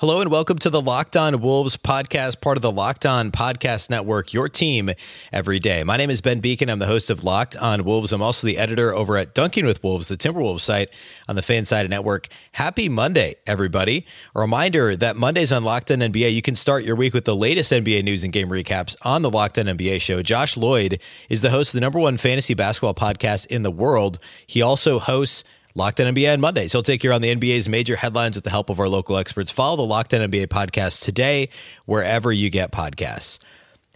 Hello and welcome to the Locked On Wolves podcast, part of the Locked On Podcast Network, your team every day. My name is Ben Beecken. I'm the host of Locked On Wolves. I'm also the editor over at Dunking with Wolves, the Timberwolves site on the Fansided Network. Happy Monday, everybody. A reminder that Mondays on Locked On NBA, you can start your week with the latest NBA news and game recaps on the Locked On NBA show. Josh Lloyd is the host of the number one fantasy basketball podcast in the world. He also hosts Locked On NBA on Mondays. He'll take you on the NBA's major headlines with the help of our local experts. Follow the Locked On NBA podcast today, wherever you get podcasts.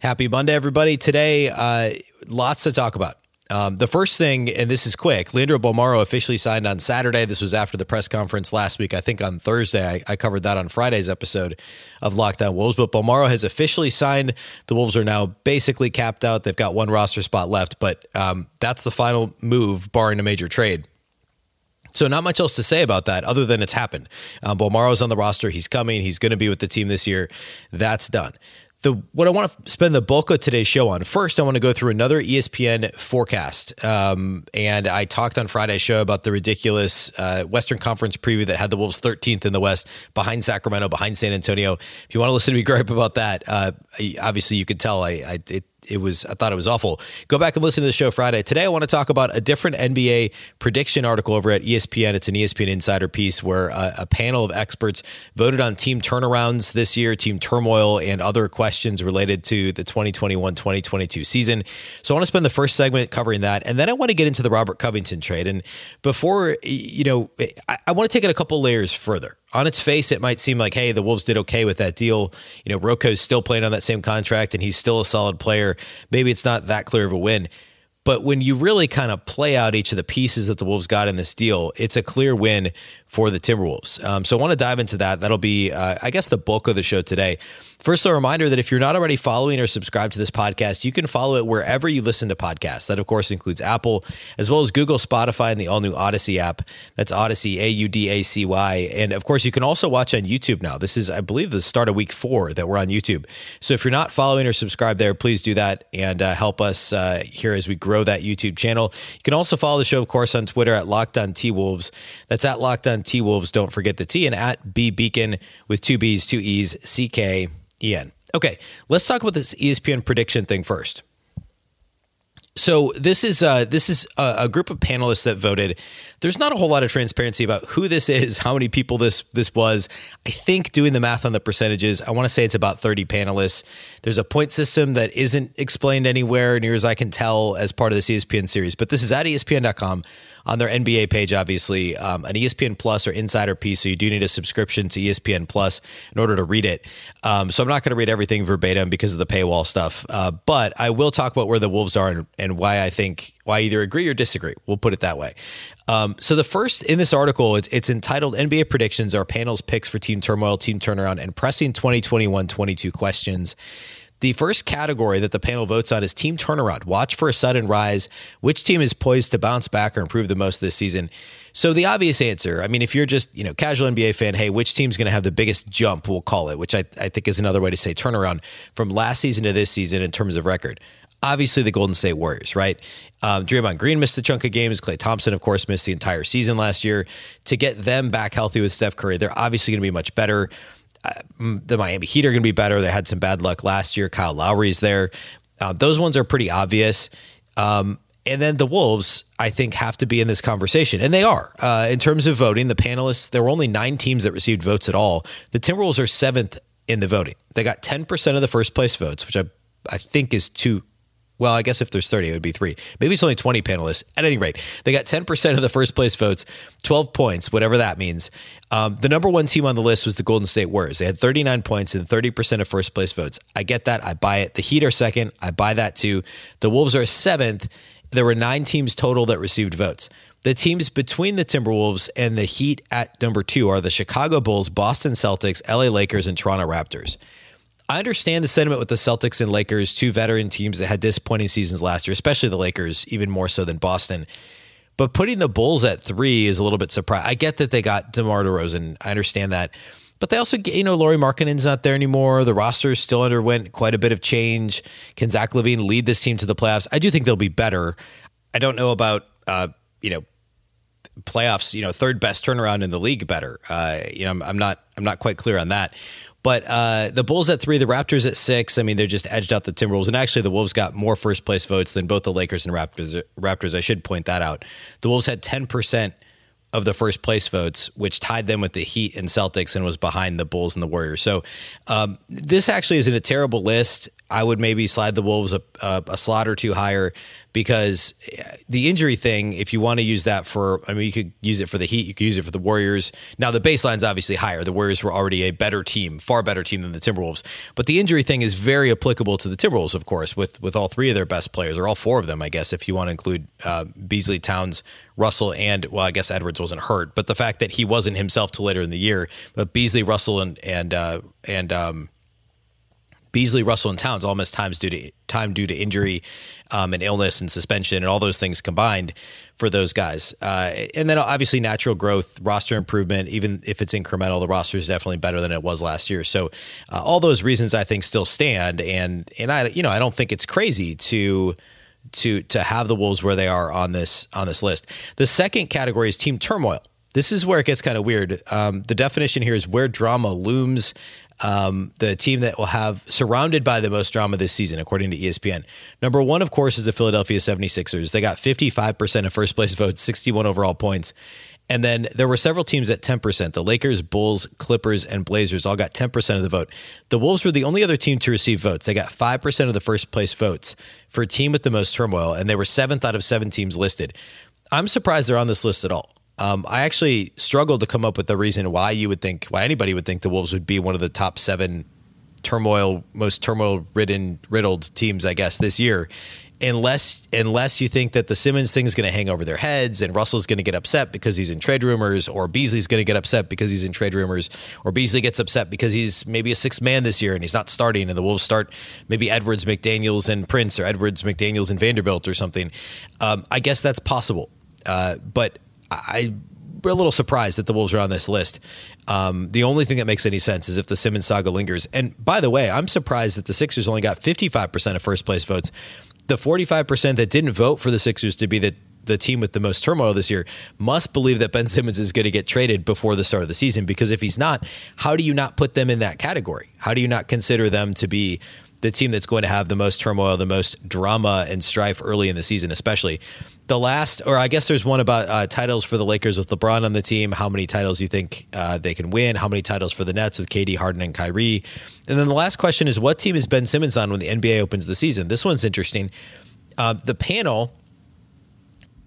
Happy Monday, everybody. Today, uh, lots to talk about. Um, the first thing, and this is quick, Leandro Bolmaro officially signed on Saturday. This was after the press conference last week. I think on Thursday. I, I covered that on Friday's episode of Locked On Wolves. But Bolmaro has officially signed. The Wolves are now basically capped out. They've got one roster spot left, but um, that's the final move, barring a major trade. So not much else to say about that other than it's happened. Um, Bolmaro's on the roster. He's coming. He's going to be with the team this year. That's done. The, what I want to spend the bulk of today's show on. First, I want to go through another ESPN forecast. Um, and I talked on Friday's show about the ridiculous uh, Western Conference preview that had the Wolves 13th in the West, behind Sacramento, behind San Antonio. If you want to listen to me gripe about that, uh, obviously you could tell I, I it, it was I thought it was awful. Go back and listen to the show Friday. Today I want to talk about a different NBA prediction article over at ESPN. It's an ESPN Insider piece where a, a, panel of experts voted on team turnarounds this year, team turmoil, and other questions related to the 2021-2022 season. So I want to spend the first segment covering that, and then I want to get into the Robert Covington trade. And before you know, I, I want to take it a couple layers further on its face, it might seem like, hey, the Wolves did okay with that deal. You know, Rocco's still playing on that same contract and he's still a solid player. Maybe it's not that clear of a win. But when you really kind of play out each of the pieces that the Wolves got in this deal, it's a clear win for the Timberwolves. Um, so I want to dive into that. That'll be, uh, I guess, the bulk of the show today. First, a reminder that if you're not already following or subscribed to this podcast, you can follow it wherever you listen to podcasts. That, of course, includes Apple, as well as Google, Spotify, and the all new Audacy app. That's Audacy, A U D A C Y. And of course, you can also watch on YouTube now. This is, I believe, the start of week four that we're on YouTube. So if you're not following or subscribed there, please do that and uh, help us uh, here as we grow that YouTube channel. You can also follow the show, of course, on Twitter at Locked On T Wolves. That's at Locked On T Wolves. Don't forget the T and at B Beecken with two B's, two E's, C K E N. Okay, let's talk about this ESPN prediction thing first. So this is uh, this is a, a, group of panelists that voted. There's not a whole lot of transparency about who this is, how many people this this was. I think doing the math on the percentages, I want to say it's about 30 panelists. There's a point system that isn't explained anywhere near as I can tell as part of this ESPN series. But this is at ESPN.com on their NBA page, obviously, um, an ESPN Plus or Insider piece. So you do need a subscription to ESPN Plus in order to read it. Um, so I'm not going to read everything verbatim because of the paywall stuff. Uh, but I will talk about where the Wolves are and, and why I think why I either agree or disagree. We'll put it that way. Um, so the first in this article, it's, it's entitled NBA Predictions, our panel's picks for team turmoil, team turnaround, and pressing 2021-22 questions. The first category that the panel votes on is team turnaround. Watch for a sudden rise. Which team is poised to bounce back or improve the most this season? So the obvious answer, I mean, if you're just, you know, casual NBA fan, hey, which team's going to have the biggest jump, we'll call it, which I, I think is another way to say turnaround from last season to this season in terms of record. Obviously, the Golden State Warriors, right? Um, Draymond Green missed a chunk of games. Klay Thompson, of course, missed the entire season last year. To get them back healthy with Steph Curry, they're obviously going to be much better. Uh, the Miami Heat are going to be better. They had some bad luck last year. Kyle Lowry's there. Uh, those ones are pretty obvious. Um, and then the Wolves, I think, have to be in this conversation. And they are. Uh, in terms of voting, the panelists, there were only nine teams that received votes at all. The Timberwolves are seventh in the voting. They got 10% of the first place votes, which I, I think is too well, I guess if there's 30, it would be three. Maybe it's only 20 panelists. At any rate, they got 10% of the first place votes, 12 points, whatever that means. Um, the number one team on the list was the Golden State Warriors. They had 39 points and 30% of first place votes. I get that. I buy it. The Heat are second. I buy that too. The Wolves are seventh. There were nine teams total that received votes. The teams between the Timberwolves and the Heat at number two are the Chicago Bulls, Boston Celtics, LA Lakers, and Toronto Raptors. I understand the sentiment with the Celtics and Lakers, two veteran teams that had disappointing seasons last year, especially the Lakers, even more so than Boston. But putting the Bulls at three is a little bit surprising. I get that they got DeMar DeRozan. I understand that. But they also, you know, Lauri Markkanen's not there anymore. The roster still underwent quite a bit of change. Can Zach LaVine lead this team to the playoffs? I do think they'll be better. I don't know about, uh, you know, playoffs, you know, third best turnaround in the league better. Uh, you know, I'm, I'm, not I'm not quite clear on that. But uh, the Bulls at three, the Raptors at six. I mean, they're just edged out the Timberwolves, and actually, the Wolves got more first place votes than both the Lakers and Raptors. Raptors, I should point that out. The Wolves had ten percent of the first place votes, which tied them with the Heat and Celtics, and was behind the Bulls and the Warriors. So um, this actually isn't a terrible list. I would maybe slide the Wolves a, a, a, slot or two higher because the injury thing, if you want to use that for, I mean, you could use it for the Heat, you could use it for the Warriors. Now, the baseline's obviously higher. The Warriors were already a better team, far better team than the Timberwolves. But the injury thing is very applicable to the Timberwolves, of course, with, with all three of their best players, or all four of them, I guess, if you want to include uh, Beasley, Towns, Russell, and, well, I guess Edwards wasn't hurt, but the fact that he wasn't himself till later in the year, but Beasley, Russell, and, and, uh, and, um, Beasley, Russell, and Towns all missed times due to time due to injury um, and illness and suspension and all those things combined for those guys. Uh, and then obviously natural growth, roster improvement. Even if it's incremental, the roster is definitely better than it was last year. So uh, all those reasons I think still stand. And and I you know I don't think it's crazy to to to have the Wolves where they are on this on this list. The second category is team turmoil. This is where it gets kind of weird. Um, the definition here is where drama looms um, the team that will have surrounded by the most drama this season, according to ESPN. Number one, of course, is the Philadelphia 76ers. They got 55% of first place votes, 61 overall points. And then there were several teams at 10%. The Lakers, Bulls, Clippers, and Blazers all got 10% of the vote. The Wolves were the only other team to receive votes. They got 5% of the first place votes for a team with the most turmoil, and they were seventh out of seven teams listed. I'm surprised they're on this list at all. Um, I actually struggled to come up with a reason why you would think, why anybody would think the Wolves would be one of the top seven turmoil, most turmoil ridden, riddled teams, I guess, this year. Unless, unless you think that the Simmons thing is going to hang over their heads and Russell's going to get upset because he's in trade rumors, or Beasley's going to get upset because he's in trade rumors, or Beasley gets upset because he's maybe a sixth man this year and he's not starting, and the Wolves start maybe Edwards, McDaniels, and Prince, or Edwards, McDaniels, and Vanderbilt, or something. Um, I guess that's possible. Uh, but I we're a little surprised that the Wolves are on this list. Um, the only thing that makes any sense is if the Simmons saga lingers. And by the way, I'm surprised that the Sixers only got 55% of first place votes. The 45% that didn't vote for the Sixers to be the the team with the most turmoil this year must believe that Ben Simmons is going to get traded before the start of the season because if he's not, how do you not put them in that category? How do you not consider them to be the team that's going to have the most turmoil, the most drama and strife early in the season, especially? The last, or I guess there's one about uh, titles for the Lakers with LeBron on the team. How many titles you think uh, they can win? How many titles for the Nets with KD, Harden, and Kyrie? And then the last question is, what team is Ben Simmons on when the NBA opens the season? This one's interesting. Uh, the panel,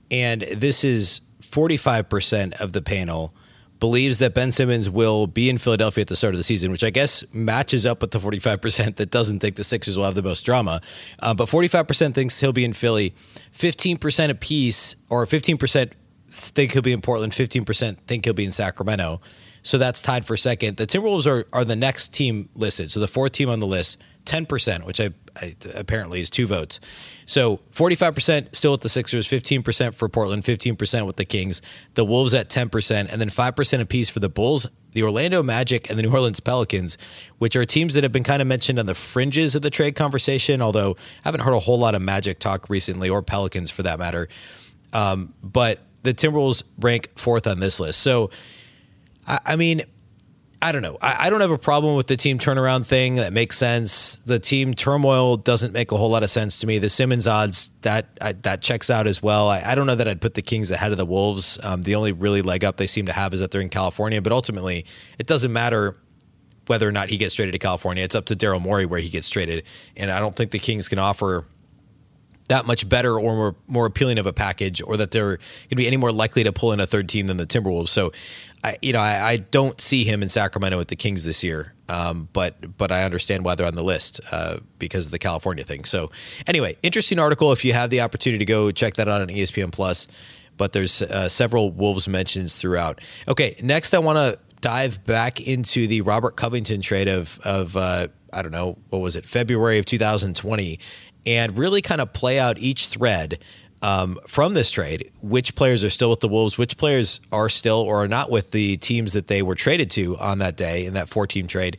and this is 45% of the panel believes that Ben Simmons will be in Philadelphia at the start of the season, which I guess matches up with the 45% that doesn't think the Sixers will have the most drama. Uh, but 45% thinks he'll be in Philly. 15% apiece, or 15% think he'll be in Portland, 15% think he'll be in Sacramento. So that's tied for second. The Timberwolves are, are the next team listed. So the fourth team on the list, 10%, which I, I, apparently is two votes. So 45% still with the Sixers, 15% for Portland, 15% with the Kings, the Wolves at 10%, and then 5% apiece for the Bulls, the Orlando Magic, and the New Orleans Pelicans, which are teams that have been kind of mentioned on the fringes of the trade conversation, although I haven't heard a whole lot of Magic talk recently, or Pelicans for that matter. Um, but the Timberwolves rank fourth on this list. So, I, I mean, I don't know. I, I, don't have a problem with the team turnaround thing. That makes sense. The team turmoil doesn't make a whole lot of sense to me. The Simmons odds that I, that checks out as well. I, I, don't know that I'd put the Kings ahead of the Wolves. Um, the only really leg up they seem to have is that they're in California. But ultimately, it doesn't matter whether or not he gets traded to California. It's up to Daryl Morey where he gets traded, and I don't think the Kings can offer that much better or more, more appealing of a package, or that they're going to be any more likely to pull in a third team than the Timberwolves. So I, you know, I, I, don't see him in Sacramento with the Kings this year. Um, but but I understand why they're on the list uh, because of the California thing. So anyway, interesting article. If you have the opportunity to go check that out on ESPN Plus. But there's uh, several Wolves mentions throughout. Okay, next I want to dive back into the Robert Covington trade of of uh, I don't know, what was it, February of 2020, and really kind of play out each thread um, from this trade, which players are still with the Wolves, which players are still or are not with the teams that they were traded to on that day in that four team trade,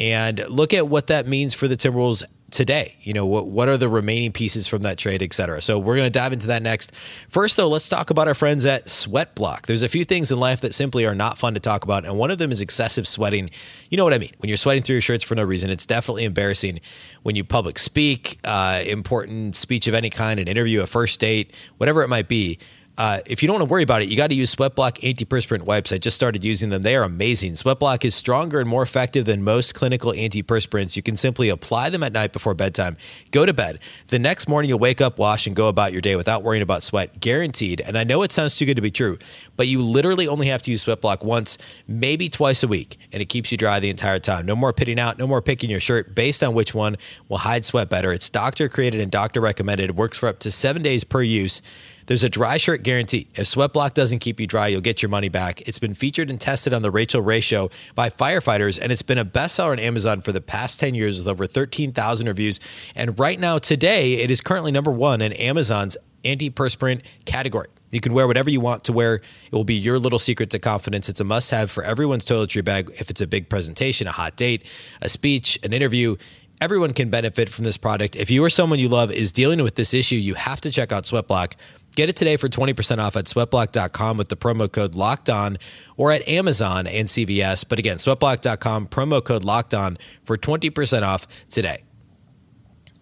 and look at what that means for the Timberwolves today? You know, what what are the remaining pieces from that trade, et cetera? So we're going to dive into that next. First, though, let's talk about our friends at Sweatblock. There's a few things in life that simply are not fun to talk about, and one of them is excessive sweating. You know what I mean? When you're sweating through your shirts for no reason, it's definitely embarrassing. When you public speak, uh, important speech of any kind, an interview, a first date, whatever it might be uh, if you don't want to worry about it, you got to use Sweatblock antiperspirant wipes. I just started using them. They are amazing. Sweatblock is stronger and more effective than most clinical antiperspirants. You can simply apply them at night before bedtime. Go to bed. The next morning, you'll wake up, wash, and go about your day without worrying about sweat. Guaranteed. And I know it sounds too good to be true, but you literally only have to use Sweatblock once, maybe twice a week, and it keeps you dry the entire time. No more pitting out, no more picking your shirt based on which one will hide sweat better. It's doctor created and doctor recommended. It works for up to seven days per use. There's a dry shirt guarantee. If Sweatblock doesn't keep you dry, you'll get your money back. It's been featured and tested on the Rachael Ray Show by firefighters, and it's been a bestseller on Amazon for the past 10 years with over 13,000 reviews. And right now, today, it is currently number one in Amazon's antiperspirant category. You can wear whatever you want to wear. It will be your little secret to confidence. It's a must have for everyone's toiletry bag. If it's a big presentation, a hot date, a speech, an interview, everyone can benefit from this product. If you or someone you love is dealing with this issue, you have to check out Sweatblock. Get it today for 20% off at sweatblock.com with the promo code locked on or at Amazon and CVS. But again, sweatblock.com, promo code locked on for 20% off today.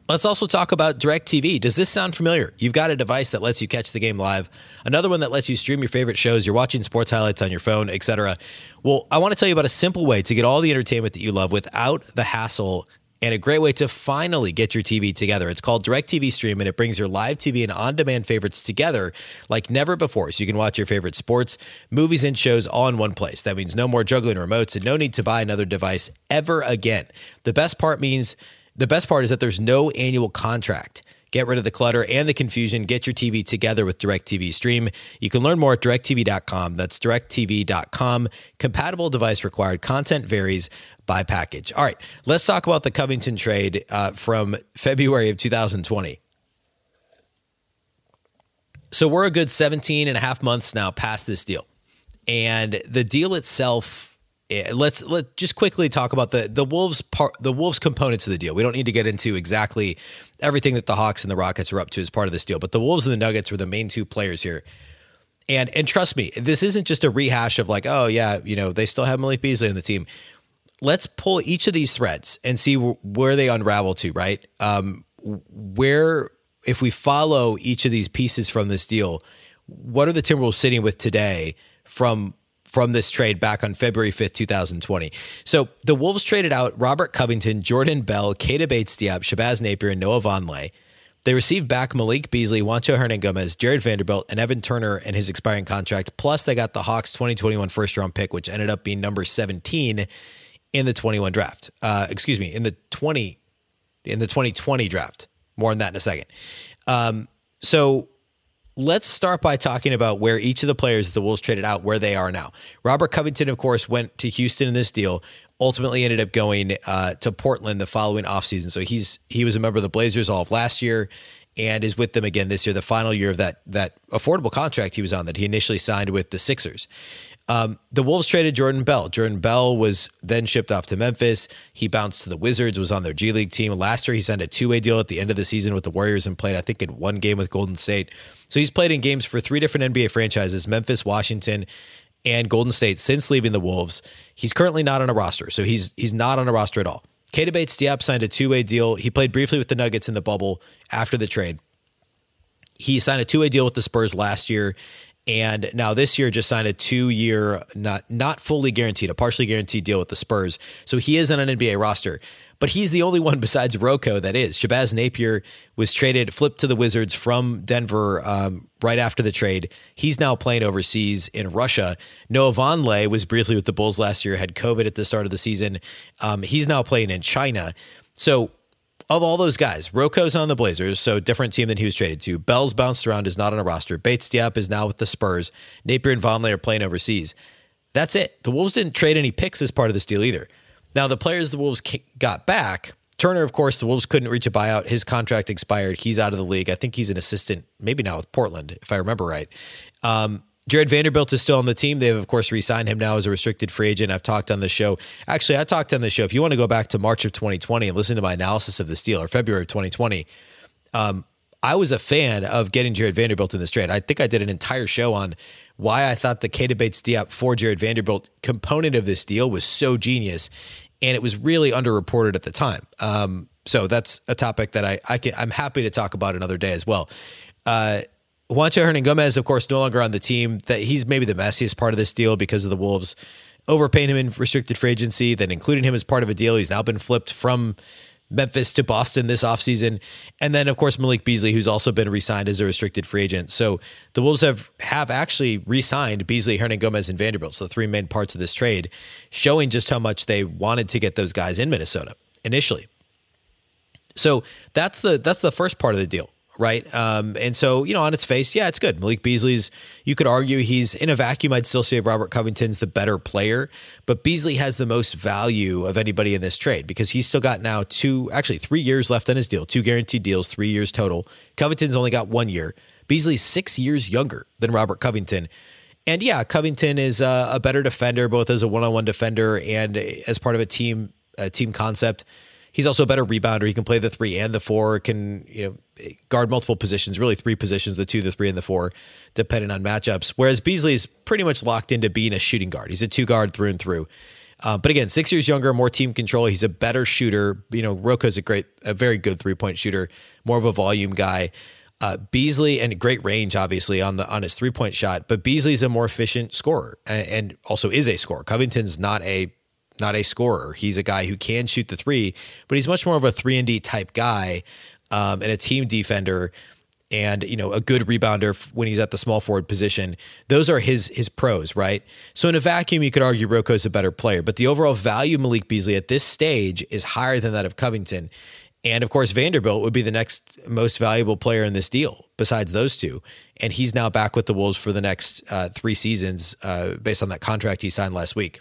Let's also talk about DirecTV. Does this sound familiar? You've got a device that lets you catch the game live, another one that lets you stream your favorite shows, you're watching sports highlights on your phone, etc. Well, I want to tell you about a simple way to get all the entertainment that you love without the hassle and a great way to finally get your TV together. It's called DirecTV Stream, and it brings your live TV and on demand favorites together like never before. So you can watch your favorite sports, movies, and shows all in one place. That means no more juggling remotes and no need to buy another device ever again. The best part means the best part is that there's no annual contract. Get rid of the clutter and the confusion. Get your TV together with DirecTV Stream. You can learn more at directv.com. That's directv.com. Compatible device required. Content varies by package. All right, let's talk about the Covington trade uh, from February of 2020. So we're a good 17 and a half months now past this deal. And the deal itself let's let just quickly talk about the the Wolves part the Wolves components of the deal. We don't need to get into exactly everything that the Hawks and the Rockets are up to as part of this deal, but the Wolves and the Nuggets were the main two players here. And and trust me, this isn't just a rehash of like, oh yeah, you know, they still have Malik Beasley on the team. Let's pull each of these threads and see where they unravel to, right? Um, where if we follow each of these pieces from this deal, what are the Timberwolves sitting with today from from this trade back on February 5th, 2020. So the Wolves traded out Robert Covington, Jordan Bell, Keita Bates-Diop, Shabazz Napier, and Noah Vonleh. They received back Malik Beasley, Juancho Hernangomez, Jarred Vanderbilt, and Evan Turner and his expiring contract. Plus, they got the Hawks 2021 first round pick, which ended up being number 17 in the 21 draft. Uh, excuse me, in the 20 in the 2020 draft. More on that in a second. Um, so let's start by talking about where each of the players that the Wolves traded out, where they are now. Robert Covington, of course, went to Houston in this deal. Ultimately, ended up going uh, to Portland the following offseason. So he's he was a member of the Blazers all of last year, and is with them again this year, the final year of that that affordable contract he was on that he initially signed with the Sixers. Um, the Wolves traded Jordan Bell. Jordan Bell was then shipped off to Memphis. He bounced to the Wizards, was on their G League team. Last year, he signed a two way deal at the end of the season with the Warriors and played, I think, in one game with Golden State. So he's played in games for three different NBA franchises Memphis, Washington, and Golden State since leaving the Wolves. He's currently not on a roster, so he's he's not on a roster at all. Keita Bates-Diop signed a two way deal. He played briefly with the Nuggets in the bubble after the trade. He signed a two way deal with the Spurs last year and now this year just signed a two-year, not not fully guaranteed, a partially guaranteed deal with the Spurs. So he is on an NBA roster, but he's the only one besides Rocco that is. Shabazz Napier was traded, flipped to the Wizards from Denver um, right after the trade. He's now playing overseas in Russia. Noah Vonleh was briefly with the Bulls last year, had COVID at the start of the season. Um, he's now playing in China. So of all those guys, Rocco's on the Blazers, so different team than he was traded to. Bell's bounced around, is not on a roster. Bates-Diop is now with the Spurs. Napier and Vonleh are playing overseas. That's it. The Wolves didn't trade any picks as part of this deal either. Now, the players the Wolves got back, Turner, of course, the Wolves couldn't reach a buyout. His contract expired. He's out of the league. I think he's an assistant, maybe now with Portland, if I remember right. Um, Jarred Vanderbilt is still on the team. They've, of course, re signed him now as a restricted free agent. I've talked on the show. Actually, I talked on the show. If you want to go back to March of 2020 and listen to my analysis of this deal, or February of 2020, um, I was a fan of getting Jarred Vanderbilt in this trade. I think I did an entire show on why I thought the Keita Bates-Diop for Jarred Vanderbilt component of this deal was so genius, and it was really underreported at the time. Um, so that's a topic that I, I can, I'm happy to talk about another day as well. Uh, Juancho Hernangomez, of course, no longer on the team. That he's maybe the messiest part of this deal because of the Wolves overpaying him in restricted free agency, then including him as part of a deal. He's now been flipped from Memphis to Boston this offseason. And then, of course, Malik Beasley, who's also been re signed as a restricted free agent. So the Wolves have, have actually re signed Beasley, Hernangomez, and Vanderbilt. So the three main parts of this trade, showing just how much they wanted to get those guys in Minnesota initially. So that's the that's the first part of the deal right? Um, and so, you know, on its face, yeah, it's good. Malik Beasley's, you could argue he's in a vacuum. I'd still say Robert Covington's the better player, but Beasley has the most value of anybody in this trade because he's still got now two, actually three years left on his deal, two guaranteed deals, three years total. Covington's only got one year. Beasley's six years younger than Robert Covington. And yeah, Covington is a, a better defender, both as a one-on-one defender and as part of a team a team concept. He's also a better rebounder. He can play the three and the four. Can you know guard multiple positions, really three positions: the two, the three, and the four, depending on matchups. Whereas Beasley is pretty much locked into being a shooting guard. He's a two guard through and through. Uh, but again, six years younger, more team control. He's a better shooter. You know, RoCo's a great, a very good three point shooter, more of a volume guy. Uh, Beasley and great range, obviously on the on his three point shot, but Beasley's a more efficient scorer and, and also is a scorer. Covington's not a not a scorer. He's a guy who can shoot the three, but he's much more of a three and D type guy um, and a team defender and you know a good rebounder when he's at the small forward position. Those are his his pros, right? So in a vacuum, you could argue RoCo's a better player, but the overall value Malik Beasley at this stage is higher than that of Covington. And of course, Vanderbilt would be the next most valuable player in this deal besides those two. And he's now back with the Wolves for the next uh, three seasons uh, based on that contract he signed last week.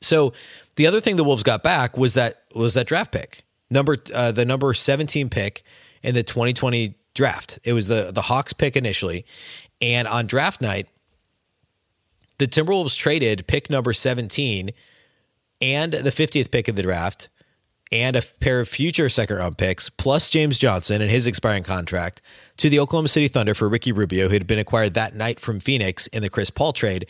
So the other thing the Wolves got back was that was that draft pick number uh, the number seventeen pick in the twenty twenty draft. It was the the Hawks pick initially, and on draft night, the Timberwolves traded pick number seventeen and the fiftieth pick of the draft. And a pair of future second round picks, plus James Johnson and his expiring contract, to the Oklahoma City Thunder for Ricky Rubio, who had been acquired that night from Phoenix in the Chris Paul trade.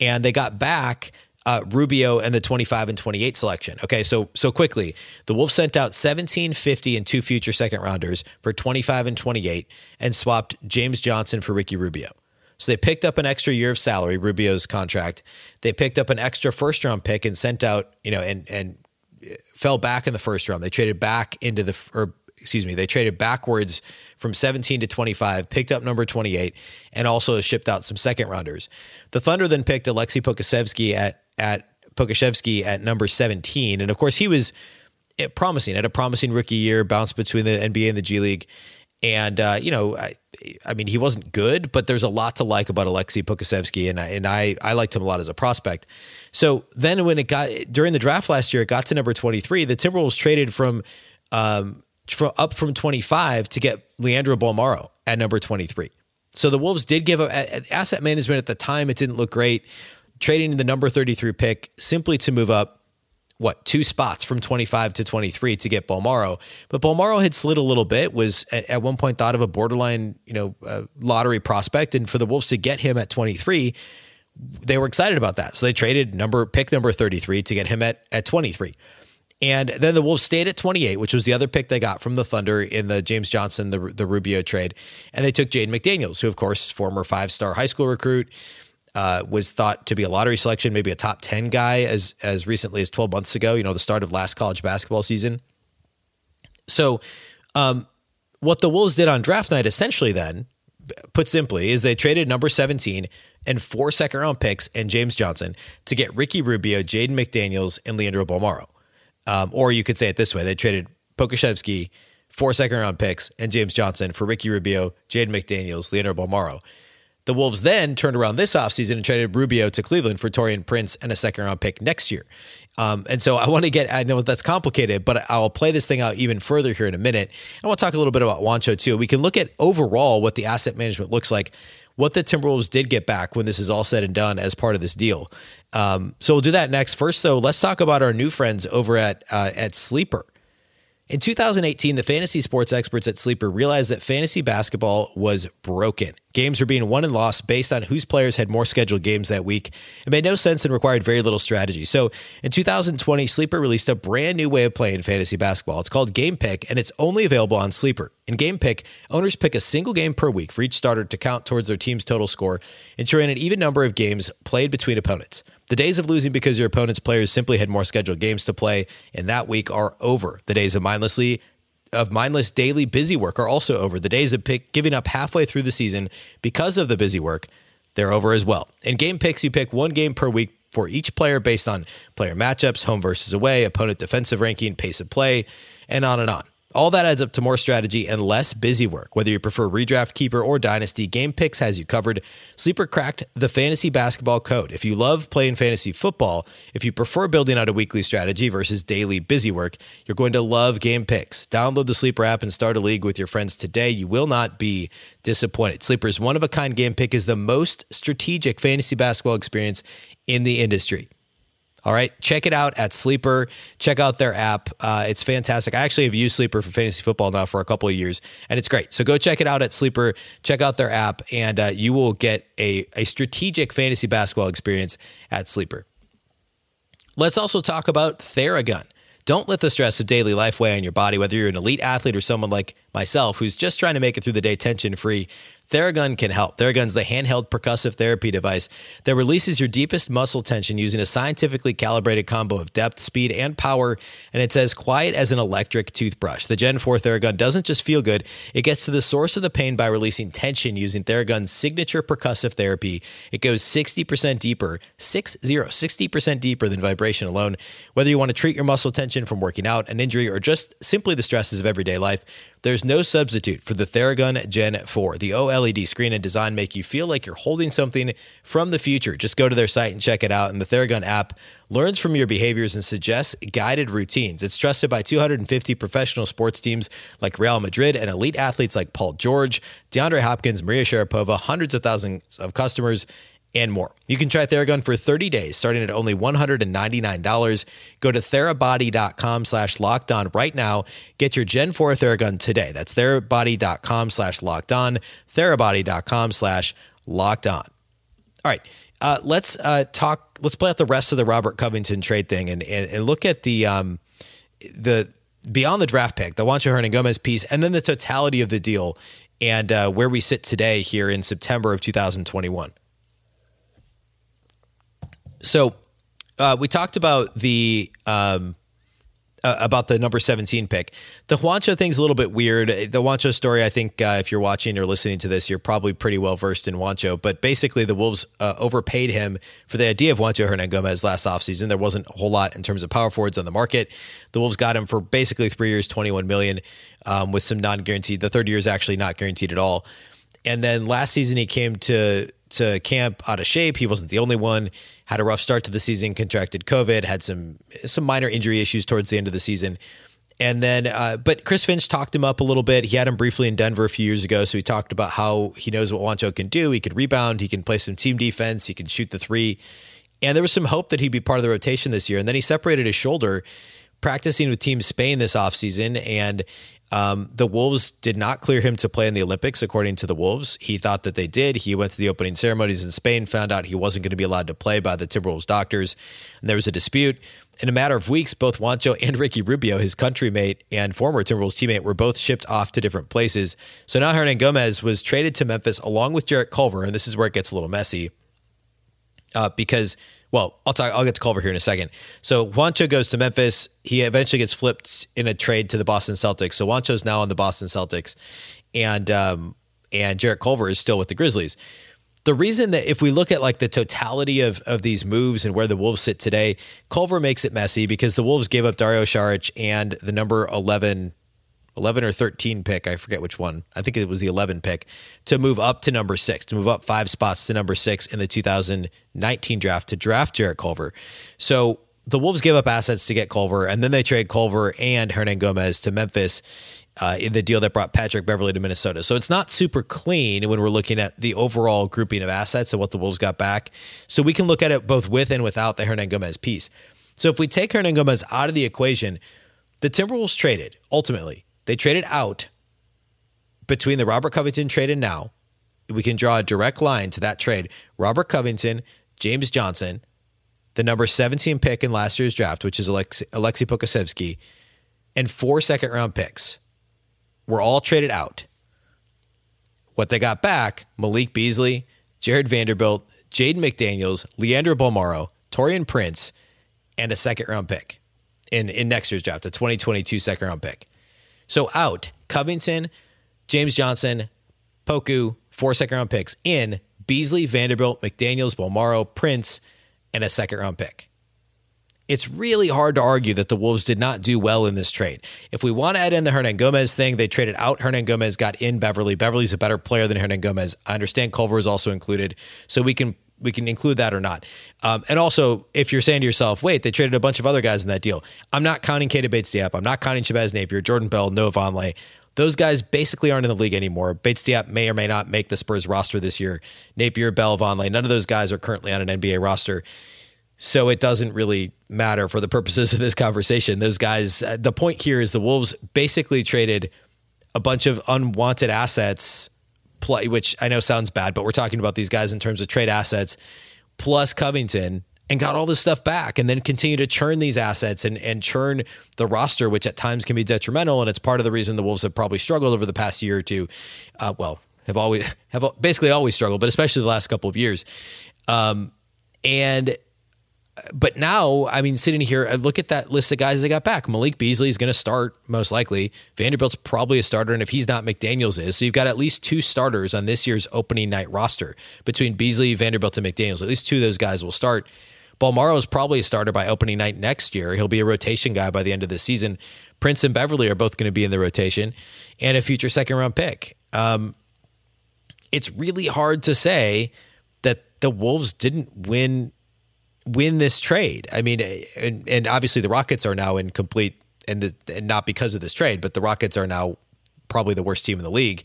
And they got back uh, Rubio and the 25 and 28 selection. Okay, so so quickly, the Wolves sent out 17, 50, and two future second rounders for 25 and 28 and swapped James Johnson for Ricky Rubio. So they picked up an extra year of salary, Rubio's contract. They picked up an extra first round pick and sent out, you know, and and fell back in the first round. They traded back into the or excuse me, they traded backwards from 17 to 25, picked up number 28, and also shipped out some second rounders. The Thunder then picked Alexei Pokusevski at at Pokusevski at number 17. And of course, he was eh, promising, had a promising rookie year, bounced between the NBA and the G League. And, uh, you know, I, I, mean, he wasn't good, but there's a lot to like about Alexei Pokusevski. And, I, and I, I liked him a lot as a prospect. So then when it got during the draft last year, it got to number 23, the Timberwolves traded from, um, from up from 25 to get Leandro Bolmaro at number 23. So the Wolves did give up asset management at the time. It didn't look great trading the number 33 pick simply to move up what two spots from 25 to 23 to get Bolmaro. But Bolmaro had slid a little bit. Was at, at one point thought of a borderline, you know, uh, lottery prospect, and for the Wolves to get him at 23, they were excited about that. So they traded number pick number 33 to get him at at 23. And then the Wolves stayed at 28, which was the other pick they got from the Thunder in the James Johnson, the, the Rubio trade. And they took Jaden McDaniels, who, of course, former five star high school recruit, uh, was thought to be a lottery selection, maybe a top 10 guy as as recently as 12 months ago, you know, the start of last college basketball season. So, um, what the Wolves did on draft night essentially then, put simply, is they traded number 17 and four second round picks and James Johnson to get Ricky Rubio, Jaden McDaniels, and Leandro Bolmaro. Um, or you could say it this way they traded Pokusevski, four second round picks, and James Johnson for Ricky Rubio, Jaden McDaniels, Leandro Bolmaro. The Wolves then turned around this offseason and traded Rubio to Cleveland for Taurean Prince and a second round pick next year. Um, and so I want to get, I know that's complicated, but I'll play this thing out even further here in a minute. I want to talk a little bit about Juancho too. We can look at overall what the asset management looks like, what the Timberwolves did get back when this is all said and done as part of this deal. Um, so we'll do that next. First, though, let's talk about our new friends over at uh, at Sleeper. In 2018, the fantasy sports experts at Sleeper realized that fantasy basketball was broken. Games were being won and lost based on whose players had more scheduled games that week. It made no sense and required very little strategy. So in 2020, Sleeper released a brand new way of playing fantasy basketball. It's called Game Pick, and it's only available on Sleeper. In Game Pick, owners pick a single game per week for each starter to count towards their team's total score, ensuring an even number of games played between opponents. The days of losing because your opponent's players simply had more scheduled games to play in that week are over. The days of mindlessly of mindless daily busy work are also over. The days of pick, giving up halfway through the season because of the busy work, they're over as well. In game picks, you pick one game per week for each player based on player matchups, home versus away, opponent defensive ranking, pace of play, and on and on. All that adds up to more strategy and less busy work. Whether you prefer redraft keeper or dynasty, Game Picks has you covered. Sleeper cracked the fantasy basketball code. If you love playing fantasy football, if you prefer building out a weekly strategy versus daily busy work, you're going to love Game Picks. Download the Sleeper app and start a league with your friends today. You will not be disappointed. Sleeper's one of a kind game pick is the most strategic fantasy basketball experience in the industry. All right, check it out at Sleeper. Check out their app. Uh, it's fantastic. I actually have used Sleeper for fantasy football now for a couple of years, and it's great. So go check it out at Sleeper. Check out their app, and uh, you will get a, a strategic fantasy basketball experience at Sleeper. Let's also talk about Theragun. Don't let the stress of daily life weigh on your body, whether you're an elite athlete or someone like myself who's just trying to make it through the day tension free. Theragun can help. Theragun's the handheld percussive therapy device that releases your deepest muscle tension using a scientifically calibrated combo of depth, speed, and power, and it's as quiet as an electric toothbrush. The Gen 4 Theragun doesn't just feel good, it gets to the source of the pain by releasing tension using Theragun's signature percussive therapy. It goes 60% deeper, 60, 60% deeper than vibration alone. Whether you want to treat your muscle tension from working out, an injury, or just simply the stresses of everyday life, there's no substitute for the Theragun Gen 4. The OLED screen and design make you feel like you're holding something from the future. Just go to their site and check it out. And the Theragun app learns from your behaviors and suggests guided routines. It's trusted by 250 professional sports teams like Real Madrid and elite athletes like Paul George, DeAndre Hopkins, Maria Sharapova, hundreds of thousands of customers and more. You can try Theragun for 30 days, starting at only $199. Go to therabody.com slash locked on right now. Get your Gen 4 Theragun today. That's therabody.com slash locked on, therabody.com slash locked on. All right, uh, let's uh, talk, let's play out the rest of the Robert Covington trade thing and, and, and look at the, um, the, beyond the draft pick, the Juancho Hernangomez piece, and then the totality of the deal and uh, where we sit today here in September of 2021. So uh, we talked about the um, uh, about the number 17 pick. The Juancho thing's a little bit weird. The Juancho story, I think, uh, if you're watching or listening to this, you're probably pretty well versed in Juancho. But basically, the Wolves uh, overpaid him for the idea of Juancho Hernangomez last offseason. There wasn't a whole lot in terms of power forwards on the market. The Wolves got him for basically three years, 21 million, um, with some non-guaranteed. The third year is actually not guaranteed at all. And then last season, he came to to camp out of shape. He wasn't the only one. Had a rough start to the season, contracted COVID, had some some minor injury issues towards the end of the season. And then, uh, but Chris Finch talked him up a little bit. He had him briefly in Denver a few years ago. So he talked about how he knows what Juancho can do. He can rebound, he can play some team defense, he can shoot the three. And there was some hope that he'd be part of the rotation this year. And then he separated his shoulder practicing with Team Spain this offseason. And um, the Wolves did not clear him to play in the Olympics, according to the Wolves. He thought that they did. He went to the opening ceremonies in Spain, found out he wasn't going to be allowed to play by the Timberwolves doctors, and there was a dispute. In a matter of weeks, both Juancho and Ricky Rubio, his countrymate and former Timberwolves teammate, were both shipped off to different places. So now Hernangomez was traded to Memphis along with Jarrett Culver, and this is where it gets a little messy uh, because well, I'll talk. I'll get to Culver here in a second. So Juancho goes to Memphis. He eventually gets flipped in a trade to the Boston Celtics. So Juancho's now on the Boston Celtics, and um, and Jarrett Culver is still with the Grizzlies. The reason that if we look at like the totality of of these moves and where the Wolves sit today, Culver makes it messy because the Wolves gave up Dario Saric and the number 11 11 or 13 pick. I forget which one. I think it was the 11 pick to move up to number six, to move up five spots to number six in the 2019 draft to draft Jarrett Culver. So the Wolves gave up assets to get Culver, and then they trade Culver and Hernangomez to Memphis uh, in the deal that brought Patrick Beverley to Minnesota. So it's not super clean when we're looking at the overall grouping of assets and what the Wolves got back. So we can look at it both with and without the Hernangomez piece. So if we take Hernangomez out of the equation, the Timberwolves traded ultimately. They traded out between the Robert Covington trade and now. We can draw a direct line to that trade. Robert Covington, James Johnson, the number 17 pick in last year's draft, which is Alexi, Alexei Pokusevski, and four second round picks were all traded out. What they got back Malik Beasley, Jarred Vanderbilt, Jaden McDaniels, Leandro Bolmaro, Taurean Prince, and a second round pick in, in next year's draft, a 2022 second round pick. So out Covington, James Johnson, Poku, four second round picks in Beasley, Vanderbilt, McDaniels, Bolmaro, Prince, and a second round pick. It's really hard to argue that the Wolves did not do well in this trade. If we want to add in the Hernangomez thing, they traded out Hernangomez, got in Beverley. Beverley's a better player than Hernangomez. I understand Culver is also included, so we can we can include that or not. Um, and also, if you're saying to yourself, wait, they traded a bunch of other guys in that deal. I'm not counting Keita Bates-Diop. I'm not counting Shabazz Napier, Jordan Bell, Noah Vonleh. Those guys basically aren't in the league anymore. Bates-Diop may or may not make the Spurs roster this year. Napier, Bell, Vonleh, none of those guys are currently on an NBA roster. So it doesn't really matter for the purposes of this conversation. Those guys, uh, the point here is the Wolves basically traded a bunch of unwanted assets play, which I know sounds bad, but we're talking about these guys in terms of trade assets plus Covington and got all this stuff back and then continue to churn these assets and, and churn the roster, which at times can be detrimental. And it's part of the reason the Wolves have probably struggled over the past year or two. Uh, well, have always have basically always struggled, but especially the last couple of years. Um, and but now, I mean, sitting here, I look at that list of guys they got back. Malik Beasley is going to start most likely. Vanderbilt's probably a starter, and if he's not, McDaniels is. So you've got at least two starters on this year's opening night roster between Beasley, Vanderbilt, and McDaniels. At least two of those guys will start. Bolmaro is probably a starter by opening night next year. He'll be a rotation guy by the end of the season. Prince and Beverley are both going to be in the rotation, and a future second round pick. Um, it's really hard to say that the Wolves didn't win win this trade. I mean, and, and obviously the Rockets are now in complete and, the, and not because of this trade, but the Rockets are now probably the worst team in the league.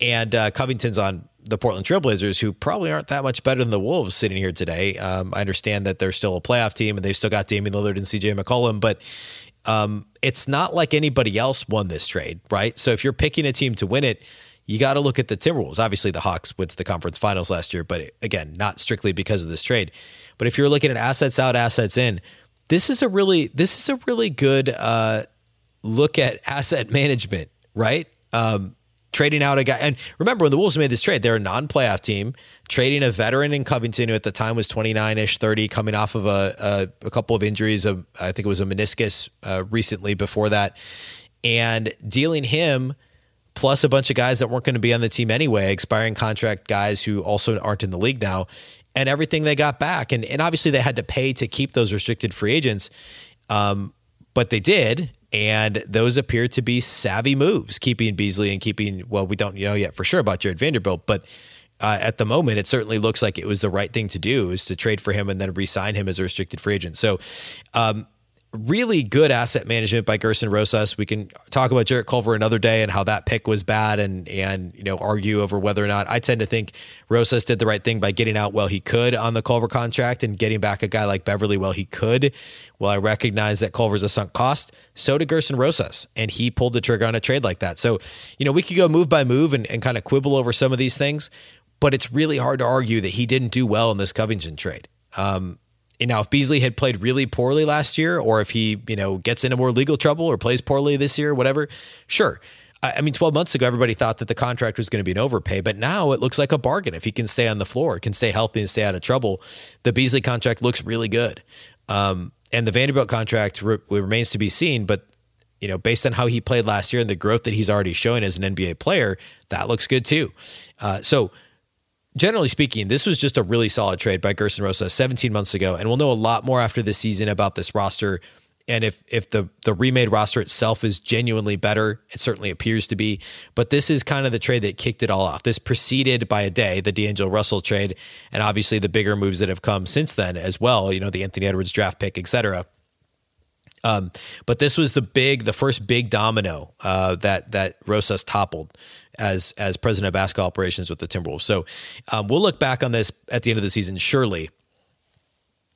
And uh, Covington's on the Portland Trailblazers, who probably aren't that much better than the Wolves sitting here today. Um, I understand that they're still a playoff team and they've still got Damian Lillard and CJ McCollum, but um, it's not like anybody else won this trade, right? So if you're picking a team to win it, you got to look at the Timberwolves. Obviously, the Hawks went to the conference finals last year, but again, not strictly because of this trade. But if you're looking at assets out, assets in, this is a really this is a really good uh, look at asset management, right? Um, trading out a guy, and remember when the Wolves made this trade, they're a non-playoff team, trading a veteran in Covington who at the time was 29ish, 30, coming off of a, a, a couple of injuries. Of, I think it was a meniscus uh, recently before that, and dealing him plus a bunch of guys that weren't going to be on the team anyway, expiring contract guys who also aren't in the league now, and everything they got back. And, and obviously they had to pay to keep those restricted free agents, um, but they did. And those appear to be savvy moves, keeping Beasley and keeping, well, we don't know yet for sure about Jarred Vanderbilt, but uh, at the moment, it certainly looks like it was the right thing to do is to trade for him and then re-sign him as a restricted free agent. So, um, really good asset management by Gersson Rosas. We can talk about Jarrett Culver another day and how that pick was bad and and you know argue over whether or not I tend to think Rosas did the right thing by getting out while he could on the Culver contract and getting back a guy like Beverley while he could. Well, I recognize that Culver's a sunk cost. So did Gersson Rosas, and he pulled the trigger on a trade like that. So, you know, we could go move by move and, and kind of quibble over some of these things, but it's really hard to argue that he didn't do well in this Covington trade. Um, you know, if Beasley had played really poorly last year, or if he, you know, gets into more legal trouble or plays poorly this year, whatever, sure. I mean, 12 months ago, everybody thought that the contract was going to be an overpay, but now it looks like a bargain. If he can stay on the floor, can stay healthy and stay out of trouble, the Beasley contract looks really good. Um, and the Vanderbilt contract re- remains to be seen, but you know, based on how he played last year and the growth that he's already showing as an NBA player, that looks good too. Uh, so generally speaking, this was just a really solid trade by Gersson Rosas 17 months ago. And we'll know a lot more after this season about this roster and if if the the remade roster itself is genuinely better, it certainly appears to be. But this is kind of the trade that kicked it all off. This preceded by a day the D'Angelo Russell trade, and obviously the bigger moves that have come since then as well. You know, the Anthony Edwards draft pick, etc. Um, but this was the big, the first big domino uh, that that Rosas toppled as as president of basketball operations with the Timberwolves. So um, we'll look back on this at the end of the season, surely,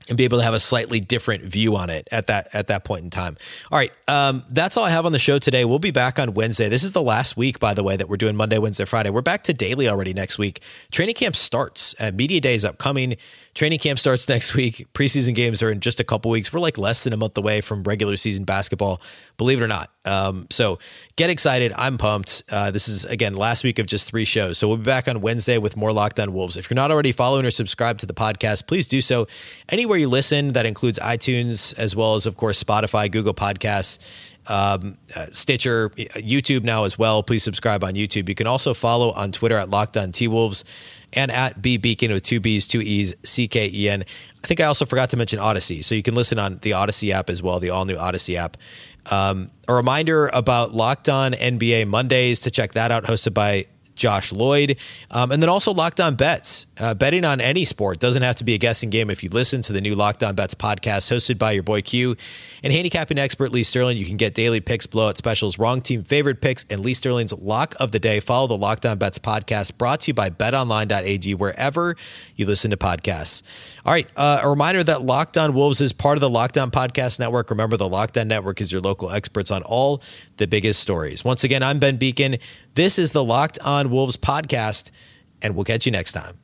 and be able to have a slightly different view on it at that at that point in time. All right, um, that's all I have on the show today. We'll be back on Wednesday. This is the last week, by the way, that we're doing Monday, Wednesday, Friday. We're back to daily already next week. Training camp starts. Uh, media day is upcoming. Training camp starts next week. Preseason games are in just a couple weeks. We're like less than a month away from regular season basketball, believe it or not. Um, so get excited. I'm pumped. Uh, this is, again, last week of just three shows. So we'll be back on Wednesday with more Locked On Wolves. If you're not already following or subscribed to the podcast, please do so. Anywhere you listen, that includes iTunes, as well as, of course, Spotify, Google Podcasts um, uh, Stitcher, YouTube now as well. Please subscribe on YouTube. You can also follow on Twitter at Locked On T Wolves and at B Beecken with two B's, two E's, C K E N. I think I also forgot to mention Audacy. So you can listen on the Audacy app as well, the all new Audacy app. Um, a reminder about Locked On NBA Mondays to check that out, hosted by Josh Lloyd. Um, and then also Locked On Bets. Uh, betting on any sport doesn't have to be a guessing game if you listen to the new Locked On Bets podcast hosted by your boy Q and handicapping expert Lee Sterling. You can get daily picks, blowout specials, wrong team favorite picks, and Lee Sterling's lock of the day. Follow the Locked On Bets podcast brought to you by betonline.ag wherever you listen to podcasts. All right. Uh, a reminder that Locked On Wolves is part of the Locked On Podcast Network. Remember, the Locked On Network is your local experts on all the biggest stories. Once again, I'm Ben Beecken. This is the Locked On Wolves podcast, and we'll catch you next time.